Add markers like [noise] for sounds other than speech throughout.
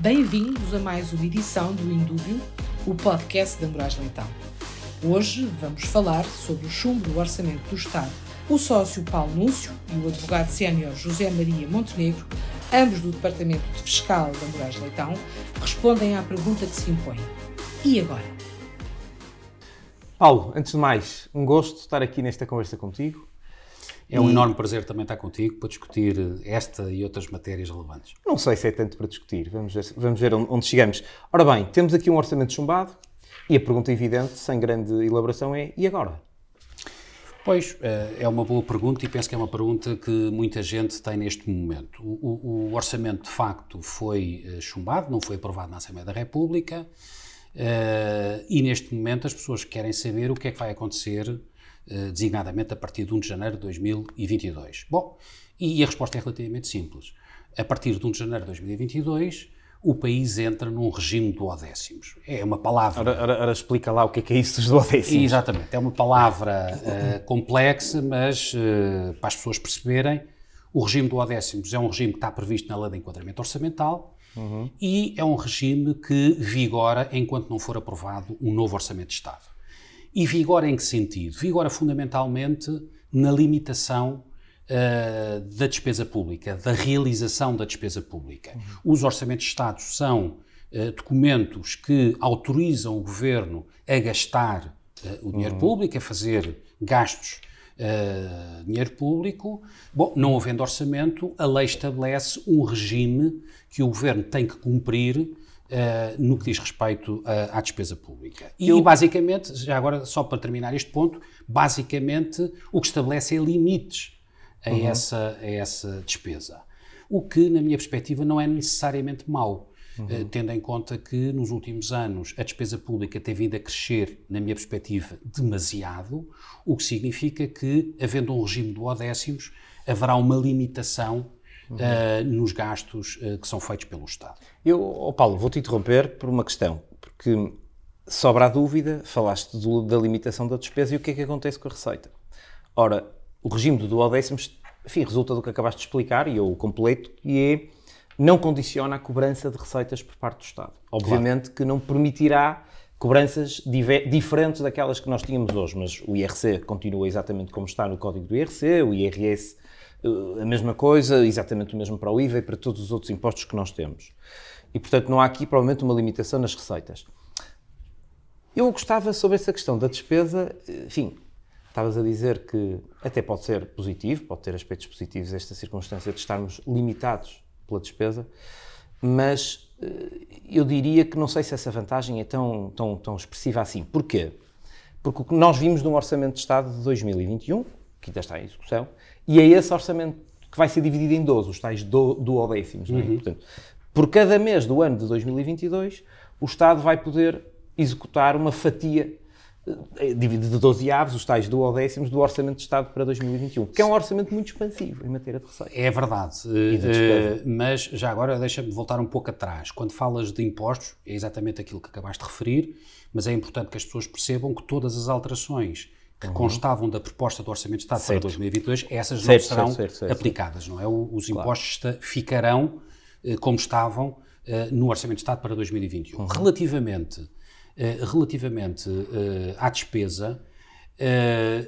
Bem-vindos a mais uma edição do Indúbio, o podcast da Moraes Leitão. Hoje vamos falar sobre o chumbo do Orçamento do Estado. O sócio Paulo Núncio e o advogado sénior José Maria Montenegro, ambos do Departamento de Fiscal da Moraes Leitão, respondem à pergunta que se impõe. E agora? Paulo, antes de mais, um gosto estar aqui nesta conversa contigo. É um e... enorme prazer também estar contigo para discutir esta e outras matérias relevantes. Não sei se é tanto para discutir, vamos ver, vamos ver onde chegamos. Ora bem, temos aqui um orçamento chumbado e a pergunta evidente, sem grande elaboração, é: e agora? Pois, eh, é uma boa pergunta e penso que é uma pergunta que muita gente tem neste momento. O, o, o orçamento, de facto, foi eh, chumbado, não foi aprovado na Assembleia da República eh, e, neste momento, as pessoas querem saber o que é que vai acontecer eh, designadamente a partir de 1 de janeiro de 2022? Bom, e a resposta é relativamente simples. A partir de 1 de janeiro de 2022, o país entra num regime de duodécimos. É uma palavra... Ora, ora, ora, explica lá o que é, que é isso dos duodécimos. Exatamente. É uma palavra uh, complexa, mas uh, para as pessoas perceberem, o regime de duodécimos é um regime que está previsto na lei de enquadramento orçamental uhum. e é um regime que vigora enquanto não for aprovado um novo orçamento de Estado. E vigora em que sentido? Vigora fundamentalmente na limitação uh, da despesa pública, da realização da despesa pública. Uhum. Os orçamentos de Estado são uh, documentos que autorizam o governo a gastar uh, o dinheiro uhum. público, a fazer gastos Uh, dinheiro público. Bom, não havendo orçamento, a lei estabelece um regime que o governo tem que cumprir Uh, no que diz respeito à despesa pública. E, Eu... basicamente, já agora, só para terminar este ponto, basicamente o que estabelece é limites a, uhum. essa, a essa despesa. O que, na minha perspectiva, não é necessariamente mau. Uhum. Uh, tendo em conta que nos últimos anos a despesa pública tem vindo a crescer, na minha perspectiva, demasiado, o que significa que, havendo um regime de odécimos, haverá uma limitação uhum. uh, nos gastos uh, que são feitos pelo Estado. Eu, oh Paulo, vou-te interromper por uma questão, porque sobra a dúvida, falaste do, da limitação da despesa e o que é que acontece com a receita. Ora, o regime do duodécimos, enfim, resulta do que acabaste de explicar, e eu completo, que é não condiciona a cobrança de receitas por parte do Estado. Obviamente claro. que não permitirá cobranças diferentes daquelas que nós tínhamos hoje, mas o IRC continua exatamente como está no código do IRC, o IRS a mesma coisa, exatamente o mesmo para o IVA e para todos os outros impostos que nós temos. E, portanto, não há aqui, provavelmente, uma limitação nas receitas. Eu gostava, sobre essa questão da despesa, enfim, estavas a dizer que até pode ser positivo, pode ter aspectos positivos esta circunstância de estarmos limitados pela despesa, mas eh, eu diria que não sei se essa vantagem é tão, tão, tão expressiva assim. Porquê? Porque o que nós vimos de um Orçamento de Estado de 2021, que ainda está em execução, e é esse orçamento que vai ser dividido em 12, os tais do, duodécimos. Uhum. É? Portanto, por cada mês do ano de 2022, o Estado vai poder executar uma fatia eh, dividido de 12 aves, os tais duodécimos do Orçamento de Estado para 2021, que é um orçamento muito expansivo em matéria de receita. É verdade, uh, mas já agora deixa-me voltar um pouco atrás. Quando falas de impostos, é exatamente aquilo que acabaste de referir, mas é importante que as pessoas percebam que todas as alterações que uhum. constavam da proposta do Orçamento de Estado certo. para 2022, essas certo, não serão certo, aplicadas, não é? Os impostos claro. ficarão eh, como estavam eh, no Orçamento de Estado para 2021. Uhum. Relativamente, eh, relativamente à despesa,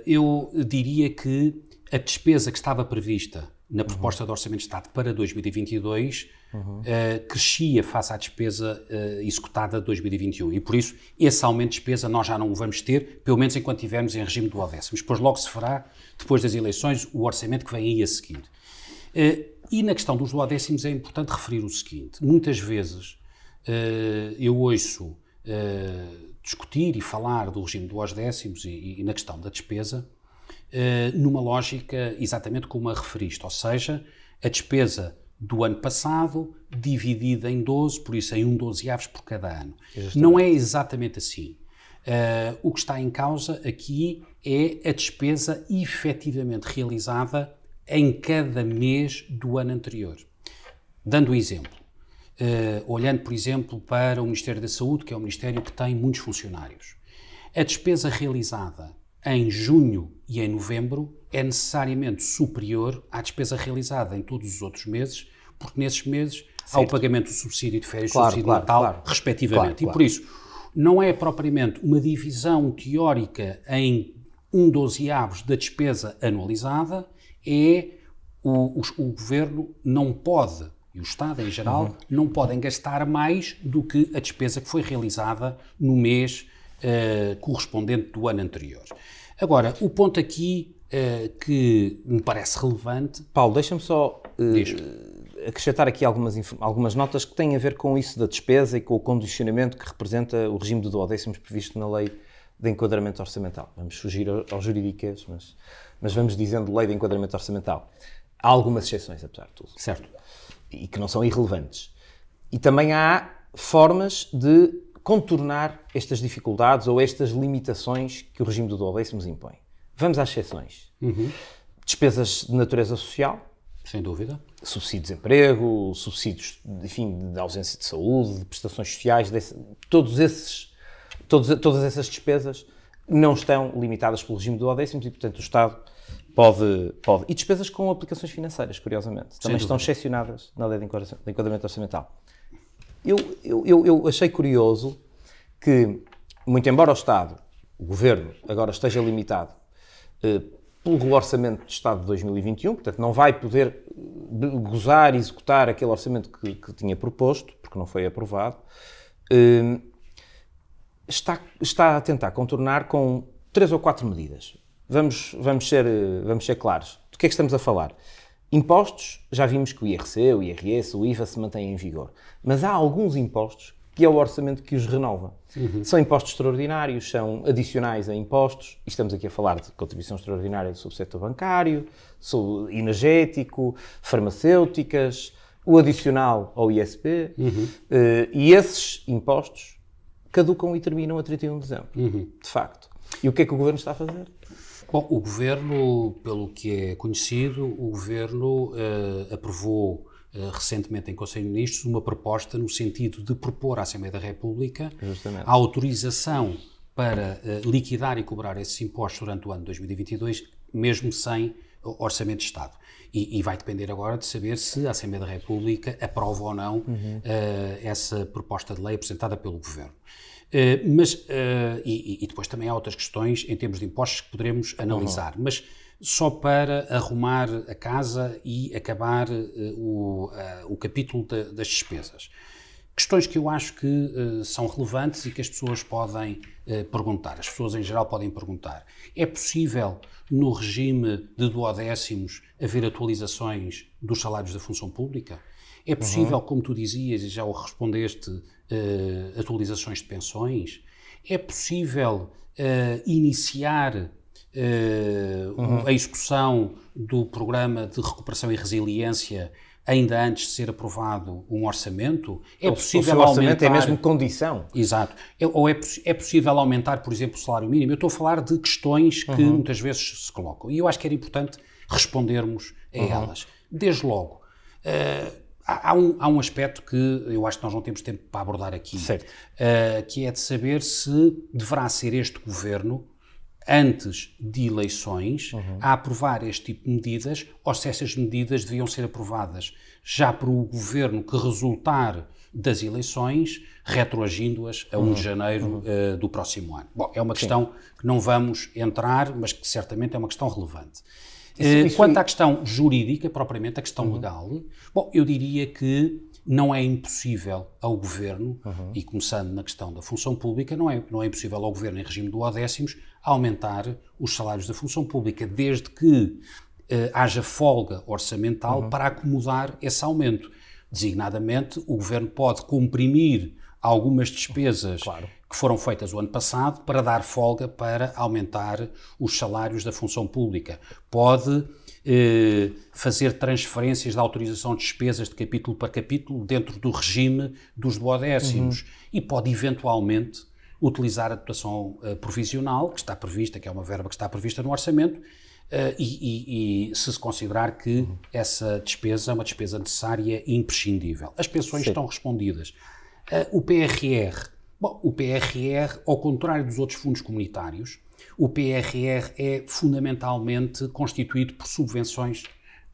eu diria que a despesa que estava prevista na proposta uhum. de Orçamento de Estado para 2022 uhum. uh, crescia face à despesa uh, executada de 2021. E por isso, esse aumento de despesa nós já não o vamos ter, pelo menos enquanto estivermos em regime do décimos. Depois logo se fará, depois das eleições, o orçamento que vem aí a seguir. Uh, e na questão dos duodécimos é importante referir o seguinte: muitas vezes eu ouço discutir e falar do regime dos décimos e, e na questão da despesa numa lógica exatamente como a referiste, ou seja, a despesa do ano passado, dividida em 12, por isso em um 12 aves por cada ano. Não é exatamente assim. Uh, o que está em causa aqui é a despesa efetivamente realizada em cada mês do ano anterior. Dando um exemplo, uh, olhando, por exemplo, para o Ministério da Saúde, que é um ministério que tem muitos funcionários, a despesa realizada em junho e em novembro é necessariamente superior à despesa realizada em todos os outros meses, porque nesses meses certo. ao pagamento do subsídio de férias e claro, subsídio claro, Natal, claro, respectivamente. E por isso, não é propriamente uma divisão teórica em um dozeavos da despesa anualizada, é o, o, o, governo não pode, e o Estado em geral, uhum. não podem gastar mais do que a despesa que foi realizada no mês uh, correspondente do ano anterior. Agora, o ponto aqui uh, que me parece relevante. Paulo, deixa-me só uh, acrescentar aqui algumas, algumas notas que têm a ver com isso da despesa e com o condicionamento que representa o regime de duodécimos previsto na lei de enquadramento orçamental. Vamos fugir ao jurídicas, mas, mas vamos dizendo lei de enquadramento orçamental. Há algumas exceções, apesar de tudo. Certo. E que não são irrelevantes. E também há formas de contornar estas dificuldades ou estas limitações que o regime do duodécimos impõe. Vamos às exceções. Uhum. Despesas de natureza social. Sem dúvida. Subsídio de desemprego, subsídios, enfim, de ausência de saúde, de prestações sociais, desse, todos esses todos, todas essas despesas não estão limitadas pelo regime do odécimos e, portanto, o Estado pode, pode. E despesas com aplicações financeiras, curiosamente, também estão excepcionadas na lei de enquadramento orçamental. Eu, eu, eu, eu achei curioso que, muito embora o Estado, o Governo, agora esteja limitado eh, pelo Orçamento de Estado de 2021, portanto não vai poder eh, gozar e executar aquele orçamento que, que tinha proposto, porque não foi aprovado, eh, está, está a tentar contornar com três ou quatro medidas. Vamos, vamos, ser, vamos ser claros. Do que é que estamos a falar? Impostos, já vimos que o IRC, o IRS, o IVA se mantêm em vigor. Mas há alguns impostos que é o orçamento que os renova. Uhum. São impostos extraordinários, são adicionais a impostos, e estamos aqui a falar de contribuição extraordinária sobre o setor bancário, sobre energético, farmacêuticas, o adicional ao ISP, uhum. uh, e esses impostos caducam e terminam a 31 de dezembro, uhum. de facto. E o que é que o Governo está a fazer? Bom, o Governo, pelo que é conhecido, o Governo uh, aprovou uh, recentemente em Conselho de Ministros uma proposta no sentido de propor à Assembleia da República Justamente. a autorização para uh, liquidar e cobrar esses impostos durante o ano 2022, mesmo sem Orçamento de Estado. E, e, vai depender agora de saber se a Assembleia da República aprova ou não uhum. uh, essa proposta de lei apresentada pelo Governo. Uh, mas, uh, e, e, depois também há outras questões em termos de impostos que poderemos analisar, uhum. mas só para arrumar a casa e acabar o, o capítulo das despesas. Questões que eu acho que uh, são relevantes e que as pessoas podem uh, perguntar, as pessoas em geral podem perguntar. É possível, no regime de duodécimos, haver atualizações dos salários da função pública? É possível, uhum. como tu dizias e já o respondeste, uh, atualizações de pensões? É possível iniciar uhum. a execução do programa de recuperação e resiliência ainda antes de ser aprovado um orçamento, é ou, possível ou orçamento é aumentar... é mesmo condição. Exato. É, ou é, é possível aumentar, por exemplo, o salário mínimo. Eu estou a falar de questões que uhum. muitas vezes se colocam. E eu acho que era importante respondermos a uhum. elas. Desde logo, uh, há, um, há um aspecto que eu acho que nós não temos tempo para abordar aqui, uh, que é de saber se deverá ser este governo antes de eleições uhum. a aprovar este tipo de medidas ou se essas medidas deviam ser aprovadas já por o governo que resultar das eleições, retroagindo-as a 1 uhum. de janeiro uhum. uh, do próximo ano. Bom, é uma Sim. questão que não vamos entrar, mas que certamente é uma questão relevante. Isso, uh, isso quanto à questão jurídica, propriamente a questão uhum. legal, bom, eu diria que não é impossível ao governo, uhum. e começando na questão da função pública, não é, não é impossível ao governo, em regime do décimos, aumentar os salários da função pública, desde que eh, haja folga orçamental uhum. para acomodar esse aumento. Designadamente, o governo pode comprimir algumas despesas claro. Que foram feitas o ano passado para dar folga para aumentar os salários da função pública. Pode eh, fazer transferências de autorização de despesas de capítulo para capítulo dentro do regime dos duodécimos uhum. e pode eventualmente utilizar a dotação uh, provisional, que está prevista, que é uma verba que está prevista no orçamento, uh, e, e, e, se se considerar que uhum. essa despesa é uma despesa necessária e imprescindível. As pensões Sim. estão respondidas. Uh, o PRR, bom, o PRR, ao contrário dos outros fundos comunitários, o PRR é fundamentalmente constituído por subvenções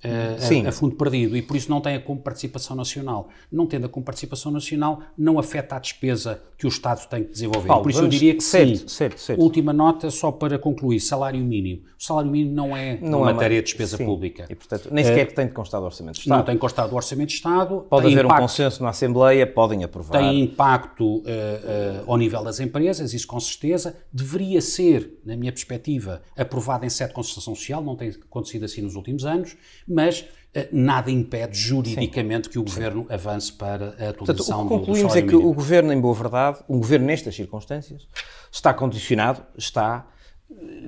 a, a, fundo perdido e por isso não tem a como participação nacional. Não tendo a como participação nacional, não afeta a despesa que o Estado tem que desenvolver. Paulo, por isso eu diria que certo, sim. Certo, certo. Última nota, só para concluir: salário mínimo. O salário mínimo não é não uma é matéria de despesa sim. pública. E, portanto, nem sequer é, tem de constar do Orçamento de Estado. Não tem constado do Orçamento de Estado. Pode haver impacto, um consenso na Assembleia, podem aprovar. Tem impacto uh, uh, ao nível das empresas, isso com certeza. Deveria ser, na minha perspectiva, aprovado em sede de concertação social, não tem acontecido assim nos últimos anos, mas eh, nada impede juridicamente Sim. que o Governo avance para a atualização Portanto, o que concluímos é que o Governo, em boa verdade, um Governo nestas circunstâncias, está condicionado, está,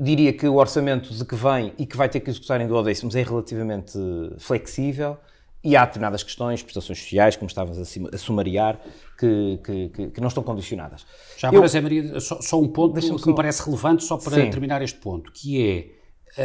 diria que o orçamento de que vem e que vai ter que executar em duodécimos é relativamente flexível e há determinadas questões, prestações sociais, como estavas a, sumariar, que, que, que, não estão condicionadas. Já agora, Zé Maria, só, só um ponto que só... me parece relevante, só para Sim. terminar este ponto, que é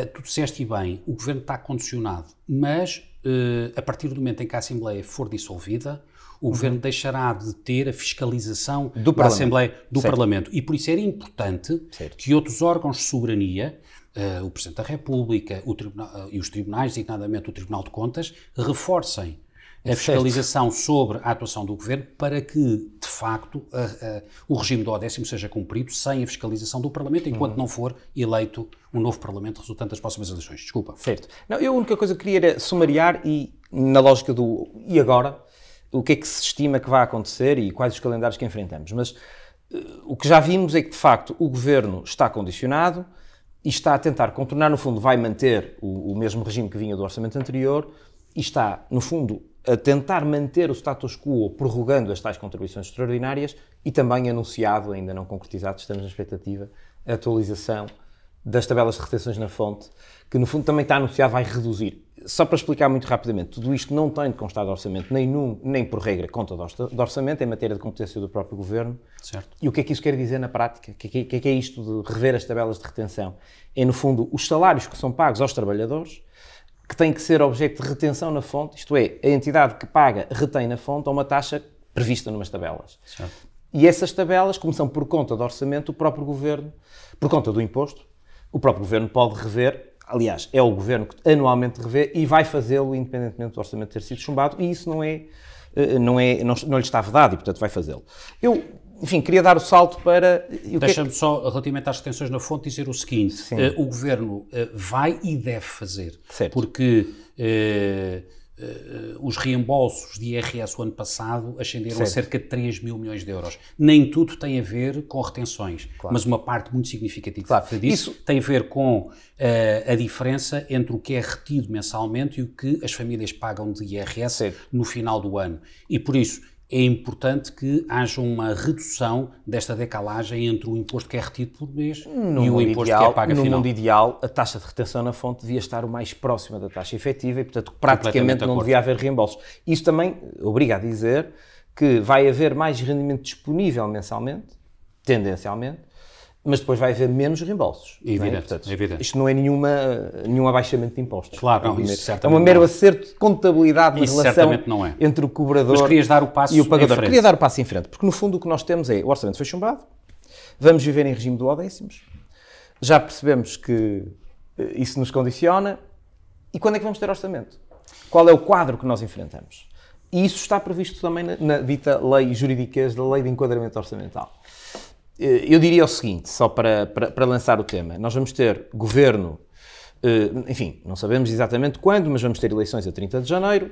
tu disseste bem, o governo está condicionado, mas uh, a partir do momento em que a Assembleia for dissolvida, o uhum. governo deixará de ter a fiscalização do da Assembleia do certo. Parlamento. E por isso era importante certo. que outros órgãos de soberania, uh, o Presidente da República tribunal, e os tribunais, designadamente o Tribunal de Contas, reforcem a fiscalização certo. sobre a atuação do governo para que, facto, a, a, o regime do Odécimo seja cumprido sem a fiscalização do Parlamento, enquanto uhum. não for eleito um novo Parlamento resultante das próximas eleições. Desculpa. Certo. Não, eu a única coisa que queria era sumariar e, na lógica do e agora, o que é que se estima que vai acontecer e quais os calendários que enfrentamos. Mas uh, o que já vimos é que, de facto, o governo está condicionado e está a tentar contornar, no fundo, vai manter o, o mesmo regime que vinha do orçamento anterior e está, no fundo, a tentar manter o status quo, prorrogando as tais contribuições extraordinárias e também anunciado, ainda não concretizado, estamos na expectativa, a atualização das tabelas de retenções na fonte, que no fundo também está anunciado vai reduzir. Só para explicar muito rapidamente, tudo isto não tem de constar de orçamento, nem, num, nem por regra conta de orçamento, em matéria de competência do próprio Governo. Certo. E o que é que isso quer dizer na prática? O que, é que, que é isto de rever as tabelas de retenção? É, no fundo, os salários que são pagos aos trabalhadores, que tem que ser objeto de retenção na fonte, isto é, a entidade que paga retém na fonte a uma taxa prevista numas tabelas. Certo. E essas tabelas, como são por conta do orçamento, o próprio governo, por conta do imposto, o próprio governo pode rever, aliás, é o governo que anualmente revê e vai fazê-lo independentemente do orçamento ter sido chumbado, e isso não é, eh, não, é, não, não lhe está vedado e, portanto, vai fazê-lo. Eu enfim, queria dar o salto para. É Deixa-me que... só, relativamente às retenções na fonte, dizer o seguinte: uh, o governo uh, vai e deve fazer. Certo. Porque. Uh, os reembolsos de IRS o ano passado ascenderam certo. a cerca de 3 mil milhões de euros. Nem tudo tem a ver com retenções, claro. mas uma parte muito significativa claro. disso Isso... tem a ver com uh, a diferença entre o que é retido mensalmente e o que as famílias pagam de IRS certo. no final do ano. E por isso é importante que haja uma redução desta decalagem entre o imposto que é retido por mês no e o imposto ideal, que é pago no final. No mundo ideal, a taxa de retenção na fonte devia estar o mais próxima da taxa efetiva e, portanto, praticamente não devia haver reembolsos. Isso também obriga a dizer que vai haver mais rendimento disponível mensalmente, tendencialmente, mas depois vai haver menos reembolsos. É evidente, é? Portanto, evidente. Isto não é nenhuma, nenhum abaixamento de impostos. Claro, não, isso é um mero acerto de contabilidade na relação é. entre o cobrador o e o pagador. Queria dar o passo em frente, porque no fundo o que nós temos é o orçamento foi chumbado, vamos viver em regime do décimos, já percebemos que eh, isso nos condiciona, e quando é que vamos ter orçamento? Qual é o quadro que nós enfrentamos? E isso está previsto também na, na dita lei jurídicas da lei de enquadramento orçamental. Eh, eu diria o seguinte, só para, para, para, lançar o tema: nós vamos ter governo, eh, enfim, não sabemos exatamente quando, mas vamos ter eleições a 30 de janeiro.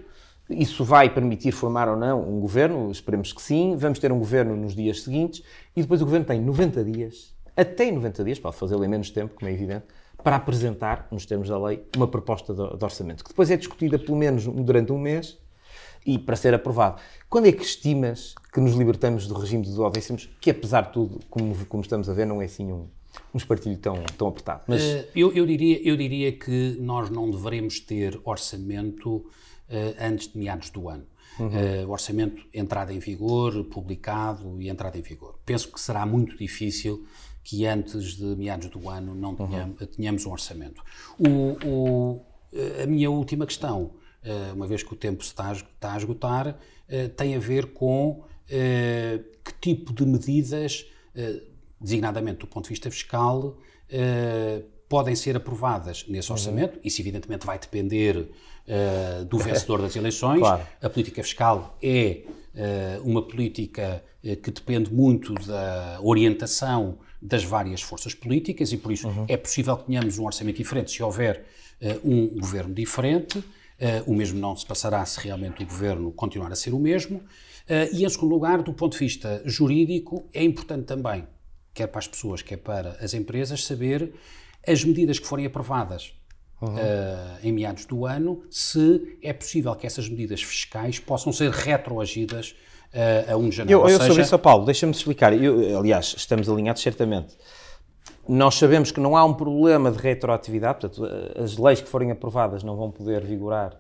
Isso vai permitir formar ou não um governo? Esperemos que sim. Vamos ter um governo nos dias seguintes e depois o governo tem 90 dias, até 90 dias, pode fazê-lo em menos tempo, como é evidente, para apresentar, nos termos da lei, uma proposta de, de orçamento, que depois é discutida pelo menos durante um mês e para ser aprovado. Quando é que estimas que nos libertamos do regime dos duodécimos, que apesar de tudo, como, como estamos a ver, não é assim um, um espartilho tão, tão apertado? Mas... Uh, eu, eu, diria, eu diria que nós não devemos ter orçamento uh, antes de meados do ano. Uhum. Uh, orçamento entrada em vigor, publicado e entrada em vigor. Penso que será muito difícil que antes de meados do ano não tenhamos, uhum. tenhamos um orçamento. O, o, a minha última questão uma vez que o tempo se está a esgotar, eh, tem a ver com eh, que tipo de medidas, designadamente do ponto de vista fiscal, podem ser aprovadas nesse uhum. orçamento. Uhum. Isso, evidentemente, vai depender do [laughs] vencedor das eleições. Claro. A política fiscal é uma política que depende muito da orientação das várias forças políticas e, por isso, uhum. é possível que tenhamos um orçamento diferente se houver um governo diferente. O mesmo não se passará se realmente o governo continuar a ser o mesmo. e, em segundo lugar, do ponto de vista jurídico, é importante também, quer para as pessoas, quer para as empresas, saber as medidas que forem aprovadas uhum. uh, em meados do ano, se é possível que essas medidas fiscais possam ser retroagidas uh, a 1 de janeiro. Eu, eu seja... sobre isso, Paulo, deixa-me explicar. Eu, aliás, estamos alinhados certamente. Nós sabemos que não há um problema de retroatividade, portanto, as leis que forem aprovadas não vão poder vigorar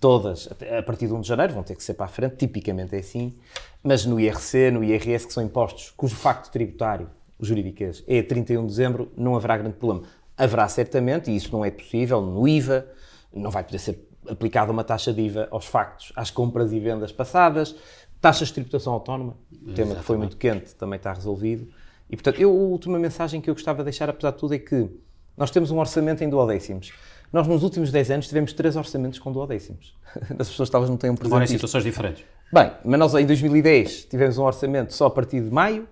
todas a partir de 1 de janeiro, vão ter que ser para a frente, tipicamente é assim, mas no IRC, no IRS, que são impostos cujo facto tributário jurídicas é 31 de dezembro, não haverá grande problema. Haverá certamente, e isso não é possível, no IVA, não vai poder ser aplicada uma taxa de IVA aos factos, às compras e vendas passadas, taxas de tributação autónoma, tema que foi muito quente, também está resolvido. E, portanto, eu, a última mensagem que eu gostava de deixar, apesar de tudo, é que nós temos um orçamento em duodécimos. Nós, nos últimos 10 anos, tivemos três orçamentos com duodécimos. [laughs] As pessoas talvez não tenham presente Agora em situações diferentes. Bem, mas nós em 2010 tivemos um orçamento só a partir de maio,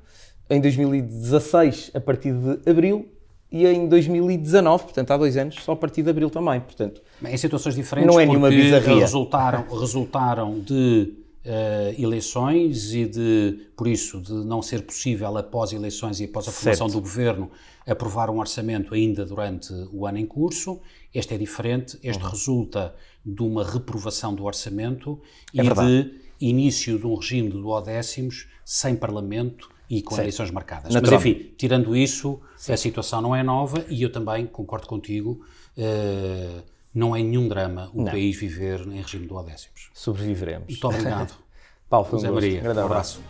em 2016 a partir de abril e em 2019, portanto há dois anos, só a partir de abril também. Portanto, em situações diferentes, não é nenhuma bizarria. Resultaram, resultaram de uh, eleições e de, por isso, de não ser possível após eleições e após a formação certo. do governo aprovar um orçamento ainda durante o ano em curso. Este é diferente, este uhum. resulta de uma reprovação do orçamento é e verdade. de início de um regime de duodécimos sem parlamento e com Sim. eleições marcadas. Mas enfim, tirando isso, Sim. a situação não é nova e eu também concordo contigo. Uh, não é nenhum drama o não. país viver em regime de duodécimos. Sobreviveremos. Muito obrigado. [laughs] Paulo, foi um José Maria, um abraço.